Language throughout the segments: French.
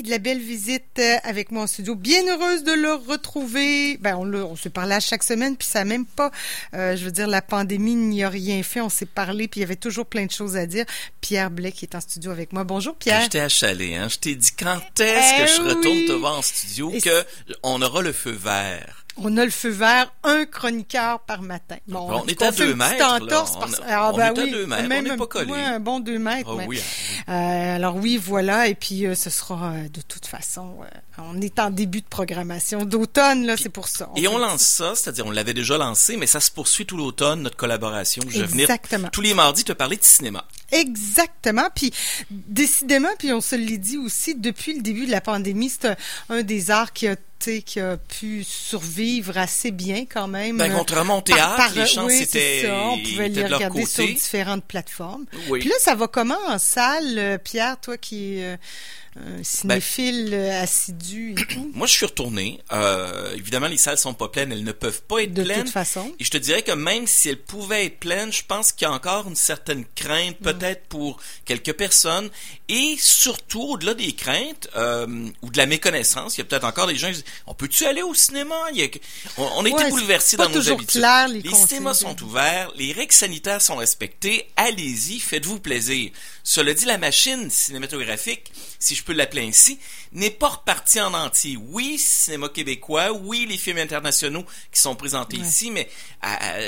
de la belle visite euh, avec moi en studio. Bien heureuse de le retrouver. Ben, on, on se parlait à chaque semaine, puis ça n'a même pas, euh, je veux dire, la pandémie n'y a rien fait. On s'est parlé, puis il y avait toujours plein de choses à dire. Pierre Blais qui est en studio avec moi. Bonjour Pierre. Je t'ai achalé, hein. Je t'ai dit quand est-ce que je eh retourne te voir en studio que on aura le feu vert? On a le feu vert, un chroniqueur par matin. Bon, on, est à deux mètres. On, est à deux mètres, on n'est pas collé. un bon deux mètres. Ah, oui, hein. euh, alors oui, voilà. Et puis euh, ce sera euh, de toute façon, on est en début de programmation d'automne là, c'est pour ça. et on lance ça, c'est-à-dire on l'avait déjà lancé, mais ça se poursuit tout l'automne notre collaboration. Je vais venir tous les mardis te parler de cinéma. Exactement. Puis décidément, puis on se l'est dit aussi depuis le début de la pandémie, c'est un des arts qui a qui a pu survivre assez bien quand même. Ben, contrairement au théâtre, les chances oui, étaient, ça. On pouvait les regarder sur différentes plateformes. Puis là, ça va comment en salle, euh, Pierre, toi qui euh, un cinéphile ben, assidu et tout. Moi, je suis retourné. Euh, évidemment, les salles sont pas pleines, elles ne peuvent pas être de pleines. De toute façon. Et je te dirais que même si elles pouvaient être pleines, je pense qu'il y a encore une certaine crainte, mm. peut-être pour quelques personnes, et surtout au-delà des craintes euh, ou de la méconnaissance, il y a peut-être encore des gens qui disent "On peut-tu aller au cinéma? Il y a... On, on a été bouleversés dans nos habitudes. Clair, les, les cinémas sont ouverts, les règles sanitaires sont respectées. Allez-y, faites-vous plaisir. Cela dit, la machine cinématographique, si je peux l'appeler ainsi, n'est pas repartie en entier. Oui, cinéma québécois, oui, les films internationaux qui sont présentés ici, mais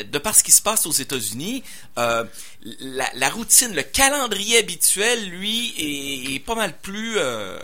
de par ce qui se passe aux États-Unis, euh, la, routine, le calendrier habituel, lui, est, pas mal plus... Euh,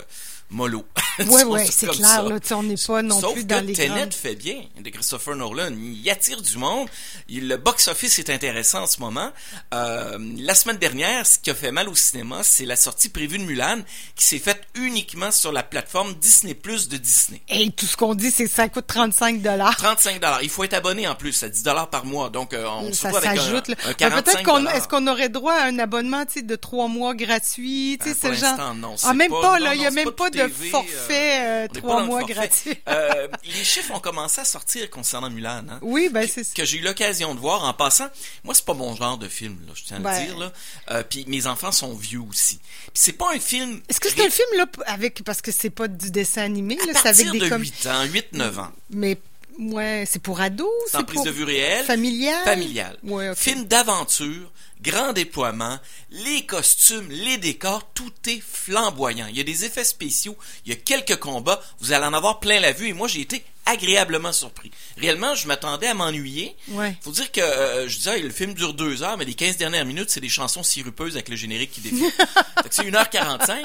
mollo. Oui, oui, c'est clair. Là, on n'est pas non Sauf plus dans que les Tenet fait bien, de Christopher Nolan. Il attire du monde. le box-office est intéressant en ce moment. Euh, la semaine dernière, ce qui a fait mal au cinéma, c'est la sortie prévue de Mulan, qui s'est faite uniquement sur la plateforme Disney Plus de Disney. Et tout ce qu'on dit, c'est que ça coûte 35 35 Il faut être abonné en plus, à 10 par mois. Donc, euh, on ça s'ajoute. Un, un Peut-être qu'on, est-ce qu'on aurait droit à un abonnement, de trois mois gratuit, tu sais, euh, ce genre? non. Ah, même pas, là, il y a même pas de de forfait euh, trois mois gratuits. euh, les chiffres ont commencé à sortir concernant Mulan. Hein, oui, ben c'est que j'ai eu l'occasion de voir en passant. Moi, c'est pas mon genre de film, là, je tiens à le ben. dire là. Euh, puis mes enfants sont vieux aussi. c'est pas un film. Est-ce que c'est un film là avec parce que c'est pas du dessin animé là, c'est avec des de 8 ans, 8 9 ans. Mais Ouais, c'est pour ados, c'est prise de vue réelle. Familial. Familial. Ouais, Film d'aventure, grand déploiement, les costumes, les décors, tout est flamboyant. Il y a des effets spéciaux, il y a quelques combats, vous allez en avoir plein la vue et moi j'ai été agréablement surpris. Réellement, je m'attendais à m'ennuyer. Ouais. Faut dire que, euh, je disais, le film dure deux heures, mais les 15 dernières minutes, c'est des chansons sirupeuses avec le générique qui défile. c'est 1h45.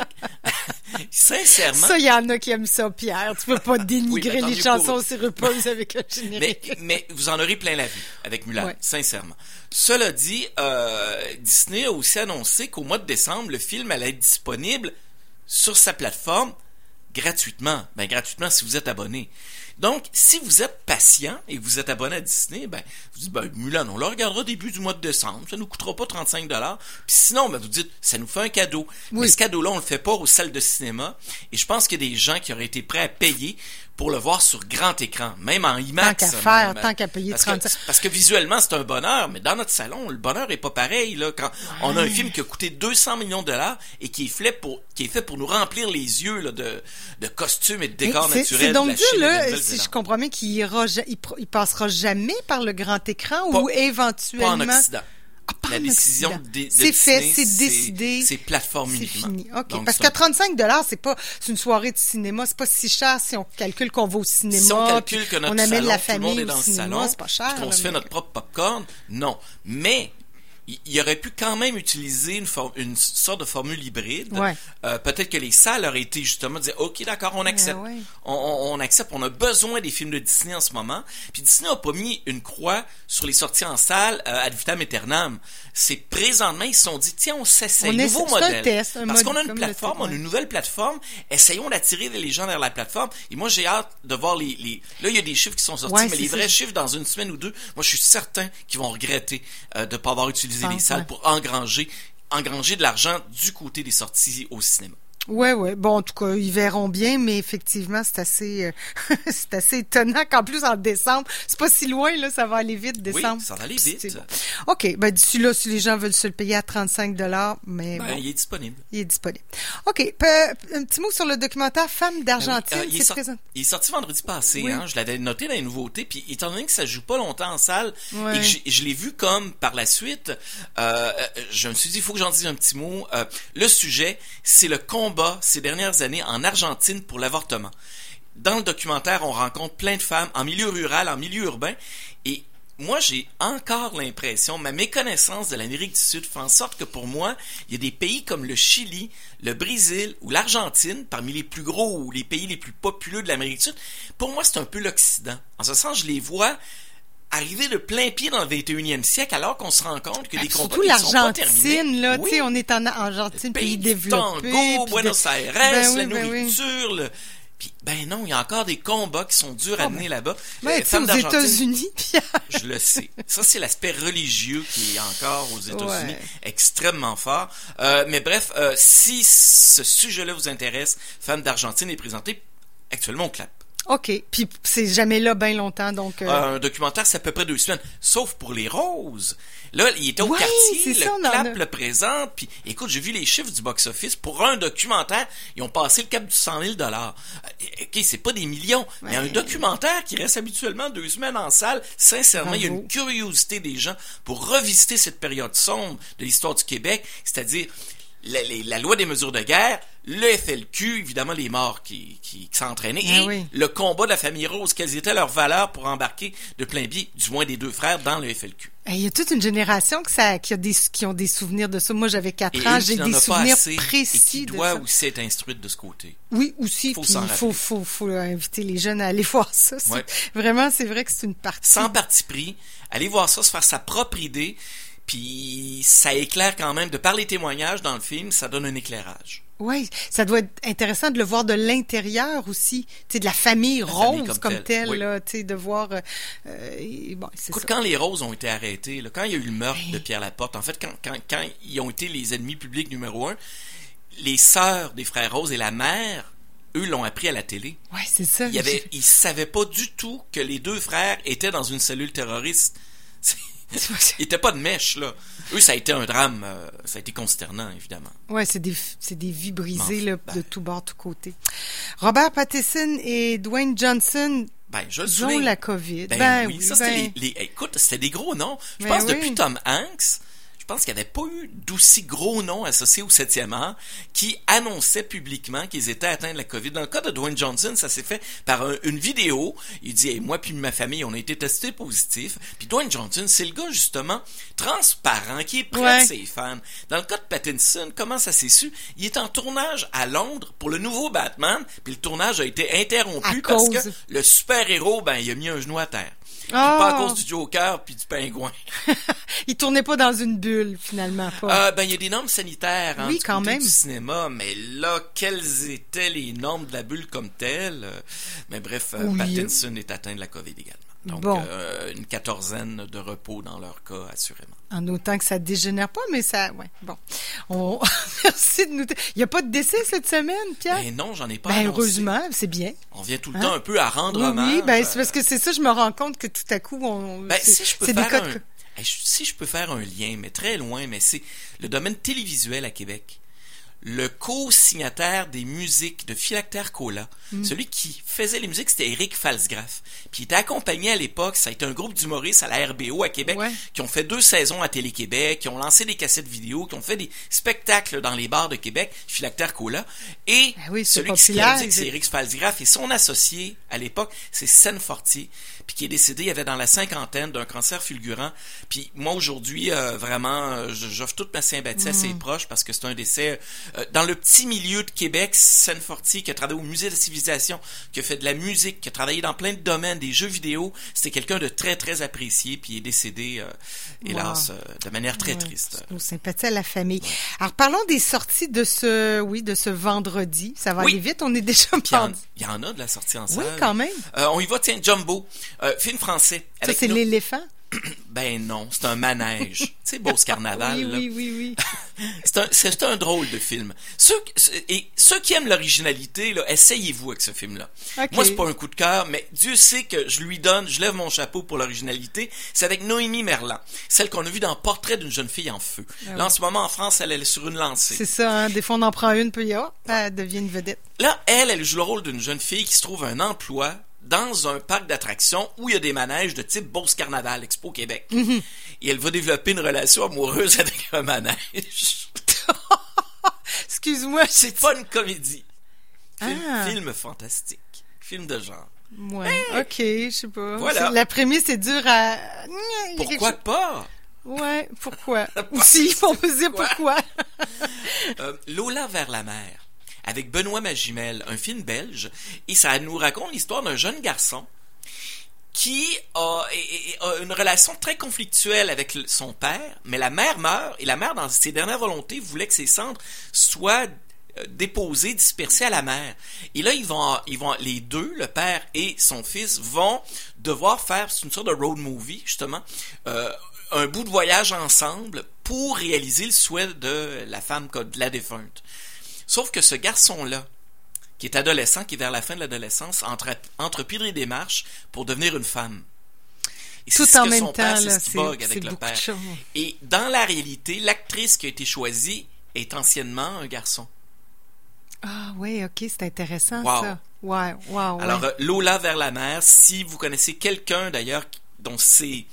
Sincèrement. Ça, il y en a qui aiment ça, Pierre. Tu peux pas dénigrer les chansons sirupeuses avec le générique. Mais, mais, vous en aurez plein la vue avec Mulan, sincèrement. Cela dit, euh, Disney a aussi annoncé qu'au mois de décembre, le film allait être disponible sur sa plateforme gratuitement. Ben, gratuitement si vous êtes abonné. Donc, si vous êtes patient et vous êtes abonné à Disney, ben, vous dites, ben, Mulan, on le regardera début du mois de décembre, ça nous coûtera pas 35 dollars. Puis sinon, ben, vous dites, ça nous fait un cadeau. Mais ce cadeau-là, on le fait pas aux salles de cinéma. Et je pense qu'il y a des gens qui auraient été prêts à payer pour le voir sur grand écran, même en IMAX. Tant qu'à faire, tant qu'à payer parce 30 que, parce que visuellement, c'est un bonheur, mais dans notre salon, le bonheur est pas pareil, là. Quand on a un film qui a coûté 200 millions de dollars et qui est fait pour, qui est fait pour nous remplir les yeux, là, de, de costumes et de décors naturels. C'est donc Dieu, là, si je comprends bien, qu'il ira, il, passera jamais par le grand écran ou éventuellement. Pas en Occident. Ah, la décision de, c'est fait, c'est décidé, c'est plateforme uniquement. Fini. Ok, parce qu'à 35 dollars, c'est pas c'est une soirée de cinéma, c'est pas si cher si on calcule qu'on va au cinéma. Si on calcule que notre on amène salon, la famille tout le monde est dans le cinéma, salon, c'est pas cher. Qu'on se fait notre propre popcorn, non. Mais il aurait pu quand même utiliser une, une sorte de formule hybride. Euh, peut-être que les salles auraient été justement dire ok d'accord on accepte, on, on, accepte, on a besoin des films de Disney en ce moment. Puis Disney n'a pas mis une croix sur les sorties en salle euh, ad vitam aeternam. C'est présentement ils se sont dit tiens on s'essaye nouveau modèle test, parce qu'on a une plateforme, on a une nouvelle plateforme. Essayons d'attirer les gens vers la plateforme. Et moi j'ai hâte de voir les, les... là il y a des chiffres qui sont sortis, mais les vrais chiffres dans une semaine ou deux, moi je suis certain qu'ils vont regretter euh, de pas avoir utilisé les salles pour engranger, engranger de l'argent du côté des sorties au cinéma. Ouais, ouais. Bon, en tout cas, ils verront bien, mais effectivement, c'est assez, euh, c'est assez étonnant qu'en plus en décembre, c'est pas si loin là, ça va aller vite décembre. Oui, ça va aller vite. Ok, ben d'ici là, si les gens veulent se le payer à 35 dollars, mais ben, il est disponible. Il est disponible. Ok, un petit mot sur le documentaire Femmes d'Argentine. Ben il, est il, est sorti vendredi passé. Hein, je l'avais noté dans les nouveautés, puis étant donné que ça joue pas longtemps en salle et que je l'ai vu comme par la suite, euh, je me suis dit il faut que j'en dise un petit mot. Euh, le sujet, c'est le combat ces dernières années en Argentine pour l'avortement. Dans le documentaire, on rencontre plein de femmes en milieu rural, en milieu urbain, et moi, j'ai encore l'impression, ma méconnaissance de l'Amérique du Sud fait en sorte que pour moi, il y a des pays comme le Chili, le Brésil ou l'Argentine, parmi les plus gros ou les pays les plus populeux de l'Amérique du Sud. Pour moi, c'est un peu l'Occident. En ce sens, je les vois arriver de plein pied dans le 21e siècle alors qu'on se rend compte que les combats Surtout l'Argentine, là, tu sais, on est en Argentine, pays, développé. Tango, Buenos Aires, ben la ben nourriture, le... Puis, ben non, il y a encore des combats qui sont durs à oh, mener là-bas. Mais euh, aux États-Unis, Je le sais. Ça, c'est l'aspect religieux qui est encore aux États-Unis extrêmement fort. Euh, mais bref, euh, si ce sujet-là vous intéresse, Femme d'Argentine est présenté actuellement au CLAP. OK. Puis c'est jamais là bien longtemps, donc... Euh... un documentaire, c'est à peu près deux semaines. Sauf pour les roses. Là, il était au quartier, le ça, clap le présente. Puis, écoute, j'ai vu les chiffres du box-office. Pour un documentaire, ils ont passé le cap du 100 000 dollars. Euh, OK, c'est pas des millions. Mais un documentaire qui reste habituellement deux semaines en salle, sincèrement, il y a une curiosité des gens pour revisiter cette période sombre de l'histoire du Québec. C'est-à-dire la, loi des mesures de guerre, le FLQ, évidemment les morts qui, qui, s'entraînaient, ah et le combat de la famille Rose, quelles étaient leurs valeurs pour embarquer de plein pied, du moins des deux frères, dans le FLQ. Il y a toute une génération qui, a des, qui ont des souvenirs de ça. Moi, j'avais quatre ans, j'ai des souvenirs précis et qui doit aussi être instruite de ce côté. Oui, aussi. Faut il faut, faut, faut, inviter les jeunes à aller voir ça. Vraiment, c'est vrai que c'est une partie. Sans parti pris, aller voir ça, se faire sa propre idée. Puis ça éclaire quand même, de par les témoignages dans le film, ça donne un éclairage. Oui, ça doit être intéressant de le voir de l'intérieur aussi, de la famille rose comme, telle, là, tu sais, de voir. Euh, bon, Écoute, quand les roses ont été arrêtés, là, quand il y a eu le meurtre de Pierre Laporte, en fait, quand, quand, quand ils ont été les ennemis publics numéro un, les sœurs des frères Rose et la mère eux l'ont appris à la télé. Oui, c'est ça. Il avait, ils savaient pas du tout que les deux frères étaient dans une cellule terroriste. Il était pas de mèche, là. Eux, ça a été un drame, euh, ça a été consternant, évidemment. Ouais, c'est des, c'est des vies brisées, là, ben. de tous bords, de tous côtés. Robert Pattinson et Dwayne Johnson, ben, je la COVID. Ben, ben oui, ça, c'était ben les, écoute, c'était des gros noms. Je pense depuis Tom Hanks, je pense qu'il n'y avait pas eu d'aussi gros noms associés au 7e art qui annonçaient publiquement qu'ils étaient atteints de la COVID. Dans le cas de Dwayne Johnson, ça s'est fait par une vidéo. Il dit Moi puis ma famille, on a été testés positifs. Puis Dwayne Johnson, c'est le gars, justement, transparent, qui est près de ses fans. Dans le cas de Pattinson, comment ça s'est su? Il est en tournage à Londres pour le nouveau Batman, puis le tournage a été interrompu parce que le super-héros, ben, il a mis un genou à terre. Pas à oh! cause du Joker puis du pingouin. il tournait pas dans une bulle, finalement. Pas. Euh, ben, il y a des normes sanitaires hein, oui, quand même. du cinéma, mais là, quelles étaient les normes de la bulle comme telle? Mais bref, euh, Pattinson est atteint de la COVID également. Donc, euh, une quatorzaine de repos dans leur cas, assurément. En autant que ça dégénère pas, mais ça, ouais, bon. On... Merci de nous. Il n'y a pas de décès cette semaine, Pierre? Ben non, j'en ai pas. Ben heureusement, c'est bien. On vient tout le temps hein? un peu à rendre hommage. Oui, ben c'est parce que c'est ça, je me rends compte que tout à coup, on. Ben, si je peux faire un... Si je peux faire un lien, mais très loin, mais c'est le domaine télévisuel à Québec le co-signataire des musiques de Philactère Cola, mm. celui qui faisait les musiques, c'était Eric Falsgraf. Puis il était accompagné à l'époque, ça a été un groupe d'humoristes à la RBO à Québec, qui ont fait deux saisons à Télé-Québec, qui ont lancé des cassettes vidéo, qui ont fait des spectacles dans les bars de Québec, Philactère Cola. Et ben celui qui musique, c'est Eric Falsgraf. Et son associé, à l'époque, c'est Sen Fortier puis qui est décédé, il avait dans la cinquantaine d'un cancer fulgurant. Puis moi aujourd'hui, euh, vraiment, euh, j'offre toute ma sympathie à ses mm. proches parce que c'est un décès dans le petit milieu de Québec. Seine Fortier, qui a travaillé au musée de la civilisation, qui a fait de la musique, qui a travaillé dans plein de domaines, des jeux vidéo. C'était quelqu'un de très très apprécié, puis il est décédé, hélas, de manière très triste. Nos sympathies à la famille. Alors parlons des sorties de ce, oui, de ce vendredi. Ça va aller vite. On est déjà. Il y, en a de la sortie en salle. Oui, quand même. on y va. Tiens, Jumbo. Euh, film français. Ça, c'est l'éléphant? Ben non, c'est un manège. tu sais, Beauce Carnaval. Oui, là. oui, oui, oui. C'est un, un drôle de film. Ceux, et ceux qui aiment l'originalité, essayez-vous avec ce film-là. Ok. Moi, c'est pas un coup de cœur, mais Dieu sait que je lui donne, je lève mon chapeau pour l'originalité. C'est avec Noémie Merlan, celle qu'on a vue dans Portrait d'une jeune fille en feu. Ah Là, en ce moment, en France, elle, elle est sur une lancée. C'est ça, hein? des fois on en prend une, puis oh, elle devient une vedette. Là, elle, elle joue le rôle d'une jeune fille qui se trouve un emploi dans un parc d'attractions où il y a des manèges de type Beauce Carnaval, Expo Québec. Mhm. Et elle va développer une relation amoureuse avec un manège. Excuse-moi. C'est pas une comédie. Film, Ah. film fantastique. Film de genre. Ouais, ok, je sais pas. Voilà. La prémisse est dure à. Pourquoi pas? Ouais, pourquoi? Aussi, on peut dire pourquoi? Euh, Lola vers la mer, avec Benoît Magimel, un film belge, et ça nous raconte l'histoire d'un jeune garçon qui a, une relation très conflictuelle avec son père, mais la mère meurt, et la mère, dans ses dernières volontés, voulait que ses cendres soient euh, déposées, dispersées à la mer. Et là, ils vont, ils vont, les deux, le père et son fils, vont devoir faire une sorte de road movie, justement, euh, un bout de voyage ensemble pour réaliser le souhait de la femme de la défunte. Sauf que ce garçon-là, qui est adolescent, qui est vers la fin de l'adolescence, entre, entrepris des démarches pour devenir une femme. Et Tout en même père, temps, c'est là, c'est bug avec le père. Et dans la réalité, l'actrice qui a été choisie est anciennement un garçon. Ah oui, ok, c'est intéressant Wow. ça. Ouais, wow. Alors, ouais. euh, Lola vers la mer, si vous connaissez quelqu'un d'ailleurs dont c'est...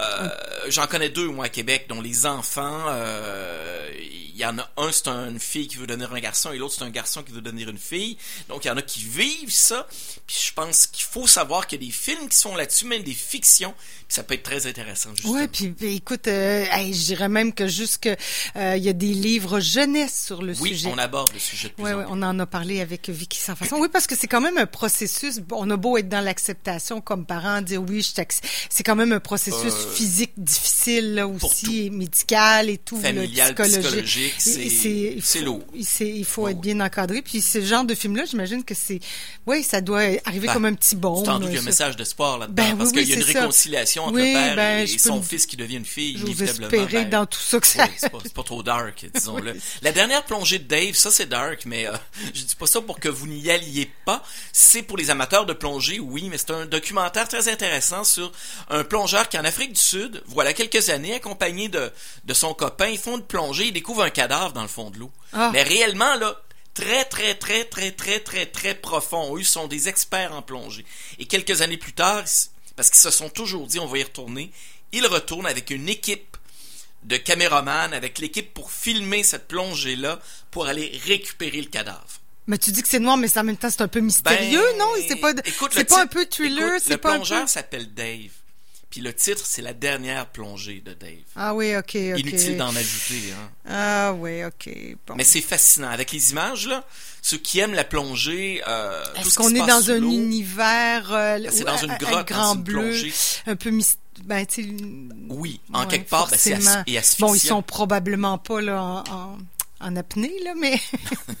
euh, J'en connais deux, moi, à Québec, dont les enfants, euh, il y en a un, c'est une fille qui veut devenir un garçon, et l'autre, c'est un garçon qui veut devenir une fille. Donc, il y en a qui vivent ça. Puis, je pense qu'il faut savoir qu'il y a des films qui sont là-dessus, même des fictions. Puis, ça peut être très intéressant, justement. Ouais, puis puis, écoute, euh, hey, je dirais même que jusque il y a des livres jeunesse sur le oui, sujet. on aborde le sujet de plus Ouais, en ouais, on en a parlé avec Vicky sans façon. Oui, parce que c'est quand même un processus. On a beau être dans l'acceptation comme parent, dire oui, je t'accepte. C'est quand même un processus physique difficile là aussi, et médical et tout, là, Familial, psychologique, c'est- lourd. Il, faut être bien encadré. Puis ce genre de film-là, j'imagine que c'est, oui, ça doit arriver Ben, comme un petit bon. Tu t'en doutes qu'il y a un message d'espoir là-dedans, Ben oui, parce qu'il oui, y a une ça. réconciliation entre Oui, le père ben, et je son me- fils qui devient une fille, J'ose inévitablement. dans tout ça que ça. c'est pas, trop dark, disons-le. La dernière plongée de Dave, ça c'est dark, mais euh, je dis pas ça pour que vous n'y alliez pas. C'est pour les amateurs de plongée, oui, mais c'est un documentaire très intéressant sur un plongeur qui en Afrique du Sud, voilà quelques années, accompagné de, de son copain, ils font une plongée, ils découvrent un cadavre dans le fond de l'eau. Ah. Mais réellement, là, très, très, très, très, très, très, très profond. Eux sont des experts en plongée. Et quelques années plus tard, parce qu'ils se sont toujours dit, on va y retourner, ils retournent avec une équipe de caméramans, avec l'équipe pour filmer cette plongée-là, pour aller récupérer le cadavre. Mais tu dis que c'est noir, mais c'est en même temps c'est un peu mystérieux, Ben, non? C'est pas, écoute, c'est le pas un peu thriller, écoute, c'est Le pas un plongeur peu. s'appelle Dave. Puis le titre, c'est la dernière plongée de Dave. Ah oui, ok, ok. Inutile d'en ajouter, hein. Ah oui, ok. Bon. Mais c'est fascinant. Avec les images, là, ceux qui aiment la plongée, euh, Est-ce qu'on est dans un univers euh, C'est où- dans une grotte, grand dans une bleu, plongée. un peu mystérieux. Ben, Oui, en ouais, quelque part, ben, c'est asphyxiant. Bon, ils sont probablement pas là en, en, en apnée, là, mais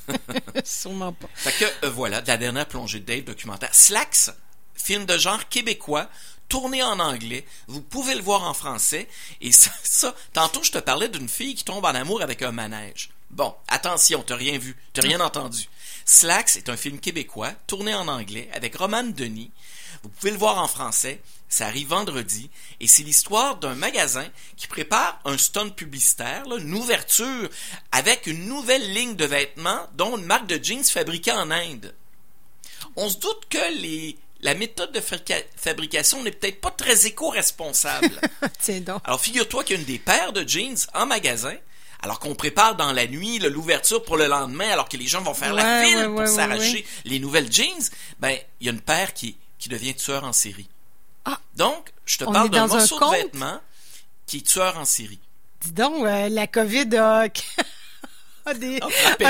sûrement pas. Fait que, euh, voilà, de la dernière plongée de Dave documentaire. Slacks, film de genre québécois, tourné en anglais. Vous pouvez le voir en français. Et ça, ça tantôt, je te parlais d'une fille qui tombe en amour avec un manège. Bon, attention, t'as rien vu, t'as rien entendu. Slacks est un film québécois, tourné en anglais, avec Romane Denis. Vous pouvez le voir en français. Ça arrive vendredi. Et c'est l'histoire d'un magasin qui prépare un stunt publicitaire, là, une ouverture avec une nouvelle ligne de vêtements, dont une marque de jeans fabriquée en Inde. On se doute que les, la méthode de fabrica- fabrication n'est peut-être pas très éco-responsable. Tiens donc. Alors, figure-toi qu'il y a une des paires de jeans en magasin, alors qu'on prépare dans la nuit l'ouverture pour le lendemain, alors que les gens vont faire la file ouais, pour s'arracher ouais. les nouvelles jeans. Ben, il y a une paire qui, qui devient tueur en série. Ah. Donc, je te parle d'un un morceau de vêtement qui est tueur en série. Dis donc, euh, la COVID a, a, des-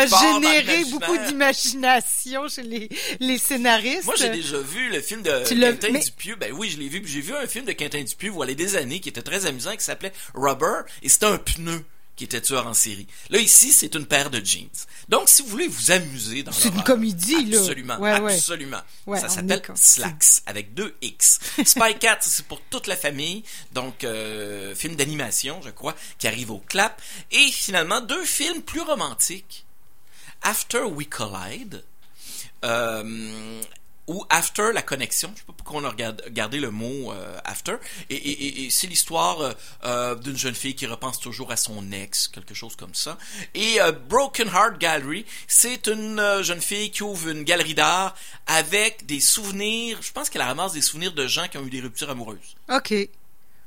généré beaucoup d'imagination chez les, les scénaristes. Moi, j'ai déjà vu le film de Tu Quentin mais- Dupieux. Ben oui, je l'ai vu. J'ai vu un film de Quentin Dupieux, voilà des années, qui était très amusant, qui s'appelait Rubber, et c'était un pneu qui était tueur en série. Là, ici, c'est une paire de jeans. Donc, si vous voulez vous amuser dans C'est une comédie, là. Absolument, absolument. ça s'appelle Slacks, avec deux X. Spy Cat, c'est pour toute la famille. Donc, euh, film d'animation, je crois, qui arrive au clap. Et finalement, deux films plus romantiques. After We Collide, euh, ou After la connexion. Je sais pas pourquoi on a gardé le mot euh, After. Et, c'est l'histoire euh, euh, d'une jeune fille qui repense toujours à son ex, quelque chose comme ça. Et Broken Heart Gallery, c'est une jeune fille qui ouvre une galerie d'art avec des souvenirs. Je pense qu'elle ramasse des souvenirs de gens qui ont eu des ruptures amoureuses. OK.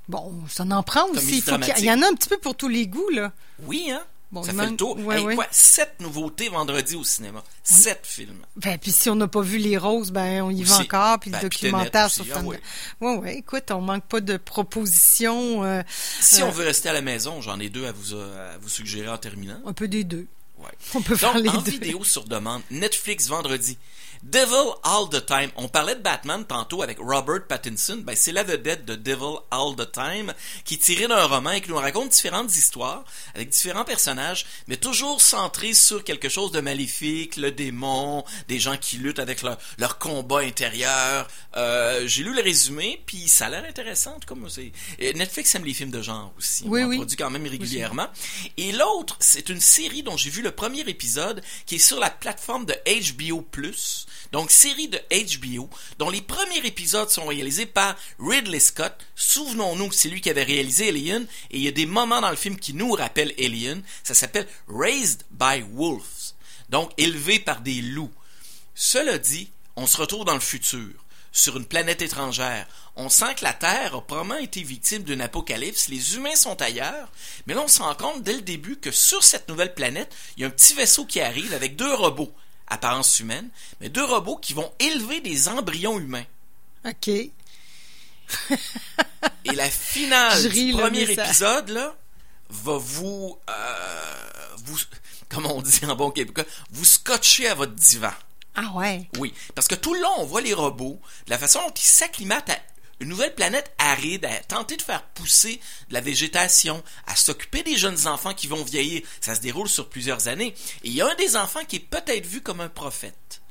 Bon, ça en prend aussi. Il, y en a un petit peu pour tous les goûts, là. Oui, hein? Ça fait le tour. Quoi, sept nouveautés vendredi au cinéma. Sept films. Ben, puis si on n'a pas vu Les Roses, ben, on y va encore. Puis le ben, documentaire sur ah, ouais. ouais, écoute, on manque pas de propositions. Euh, si on euh, veut rester à la maison, j'en ai deux à vous, à vous suggérer en terminant. Un peu des deux. Ouais. On peut faire les en deux. vidéo sur demande, Netflix vendredi. Devil All the Time. On parlait de Batman tantôt avec Robert Pattinson. Ben, c'est la vedette de Devil All the Time qui est tiré d'un roman et qui nous raconte différentes histoires avec différents personnages, mais toujours centré sur quelque chose de maléfique, le démon, des gens qui luttent avec leur, leur combat intérieur. Euh, j'ai lu le résumé, puis ça a l'air intéressant. Comme c'est Netflix aime les films de genre aussi. Oui, On oui. produit quand même régulièrement. Et l'autre, c'est une série dont j'ai vu le premier épisode qui est sur la plateforme de HBO+. Donc, série de HBO, dont les premiers épisodes sont réalisés par Ridley Scott. Souvenons-nous, c'est lui qui avait réalisé Alien, et il y a des moments dans le film qui nous rappellent Alien. Ça s'appelle Raised by Wolves. Donc, élevé par des loups. Cela dit, on se retrouve dans le futur sur une planète étrangère. On sent que la Terre a probablement été victime d'une apocalypse, les humains sont ailleurs, mais là on se rend compte dès le début que sur cette nouvelle planète, il y a un petit vaisseau qui arrive avec deux robots apparence humaine, mais deux robots qui vont élever des embryons humains. OK. Et la finale du premier épisode, là, va vous, euh, vous, comme on dit en bon québécois, vous scotcher à votre divan. Ah ouais? Oui, parce que tout le long, on voit les robots, de la façon dont ils s'acclimatent à une nouvelle planète aride, à tenter de faire pousser de la végétation, à s'occuper des jeunes enfants qui vont vieillir. Ça se déroule sur plusieurs années. Et il y a un des enfants qui est peut-être vu comme un prophète.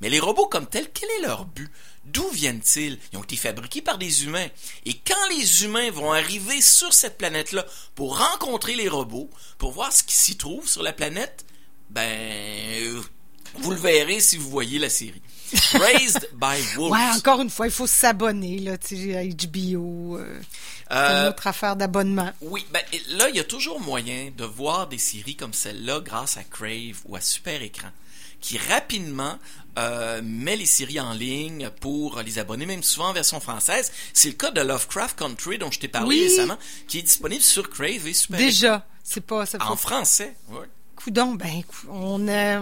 Mais les robots comme tels, quel est leur but? D'où viennent-ils? Ils ont été fabriqués par des humains. Et quand les humains vont arriver sur cette planète-là pour rencontrer les robots, pour voir ce qui s'y trouve sur la planète, ben, vous le verrez si vous voyez la série. Raised by Wolves. Ouais, encore une fois, il faut s'abonner là, à HBO. Euh, euh, une autre affaire d'abonnement. Oui, ben là, il y a toujours moyen de voir des séries comme celle-là grâce à Crave ou à Super Écran, qui rapidement euh, met les séries en ligne pour les abonnés, même souvent en version française. C'est le cas de Lovecraft Country dont je t'ai parlé récemment, qui est disponible sur Crave et Super Déjà, c'est pas ça. En français, oui. Coudon, ben, on a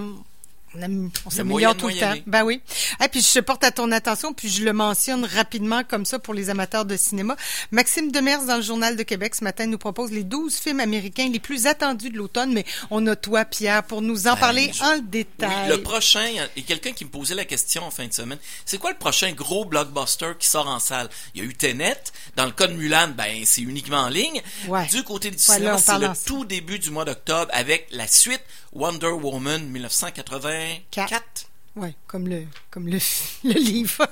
on, s'améliore tout le temps. Ben oui. Et puis je porte à ton attention, puis je le mentionne rapidement comme ça pour les amateurs de cinéma. Maxime Demers dans le Journal de Québec ce matin nous propose les 12 films américains les plus attendus de l'automne, mais on a toi Pierre pour nous en ben, parler en détail. le prochain, il y a quelqu'un qui me posait la question en fin de semaine. C'est quoi le prochain gros blockbuster qui sort en salle? Il y a eu Tenet, dans le cas de Mulan, ben c'est uniquement en ligne. Du côté du cinéma, c'est le tout début du mois d'octobre avec la suite Wonder Woman 1984. Oui, comme le, comme le, le livre.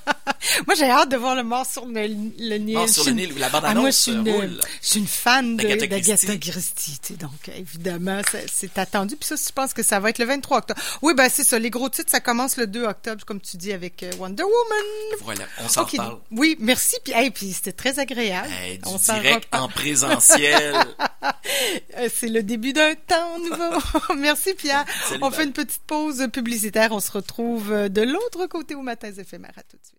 Moi, j'ai hâte de voir le mort sur le, le Nil. Mort sur le Nil, la bande-annonce ah, moi, je suis une, je suis une fan d'Agatha Christie. donc, évidemment, c'est attendu. Puis ça, je pense que ça va être le 23 octobre. Oui, ben c'est ça. Les gros titres, ça commence le 2 octobre, comme tu dis, avec euh, Wonder Woman. Voilà, on s'en okay. reparle. Oui, merci. Puis, hey, puis c'était très agréable. Hey, du on direct en présentiel. Euh, c'est le début d'un temps nouveau. merci, Pierre. on fait une petite pause publicitaire. On se retrouve de l'autre côté au Matin éphémère. À tout de suite.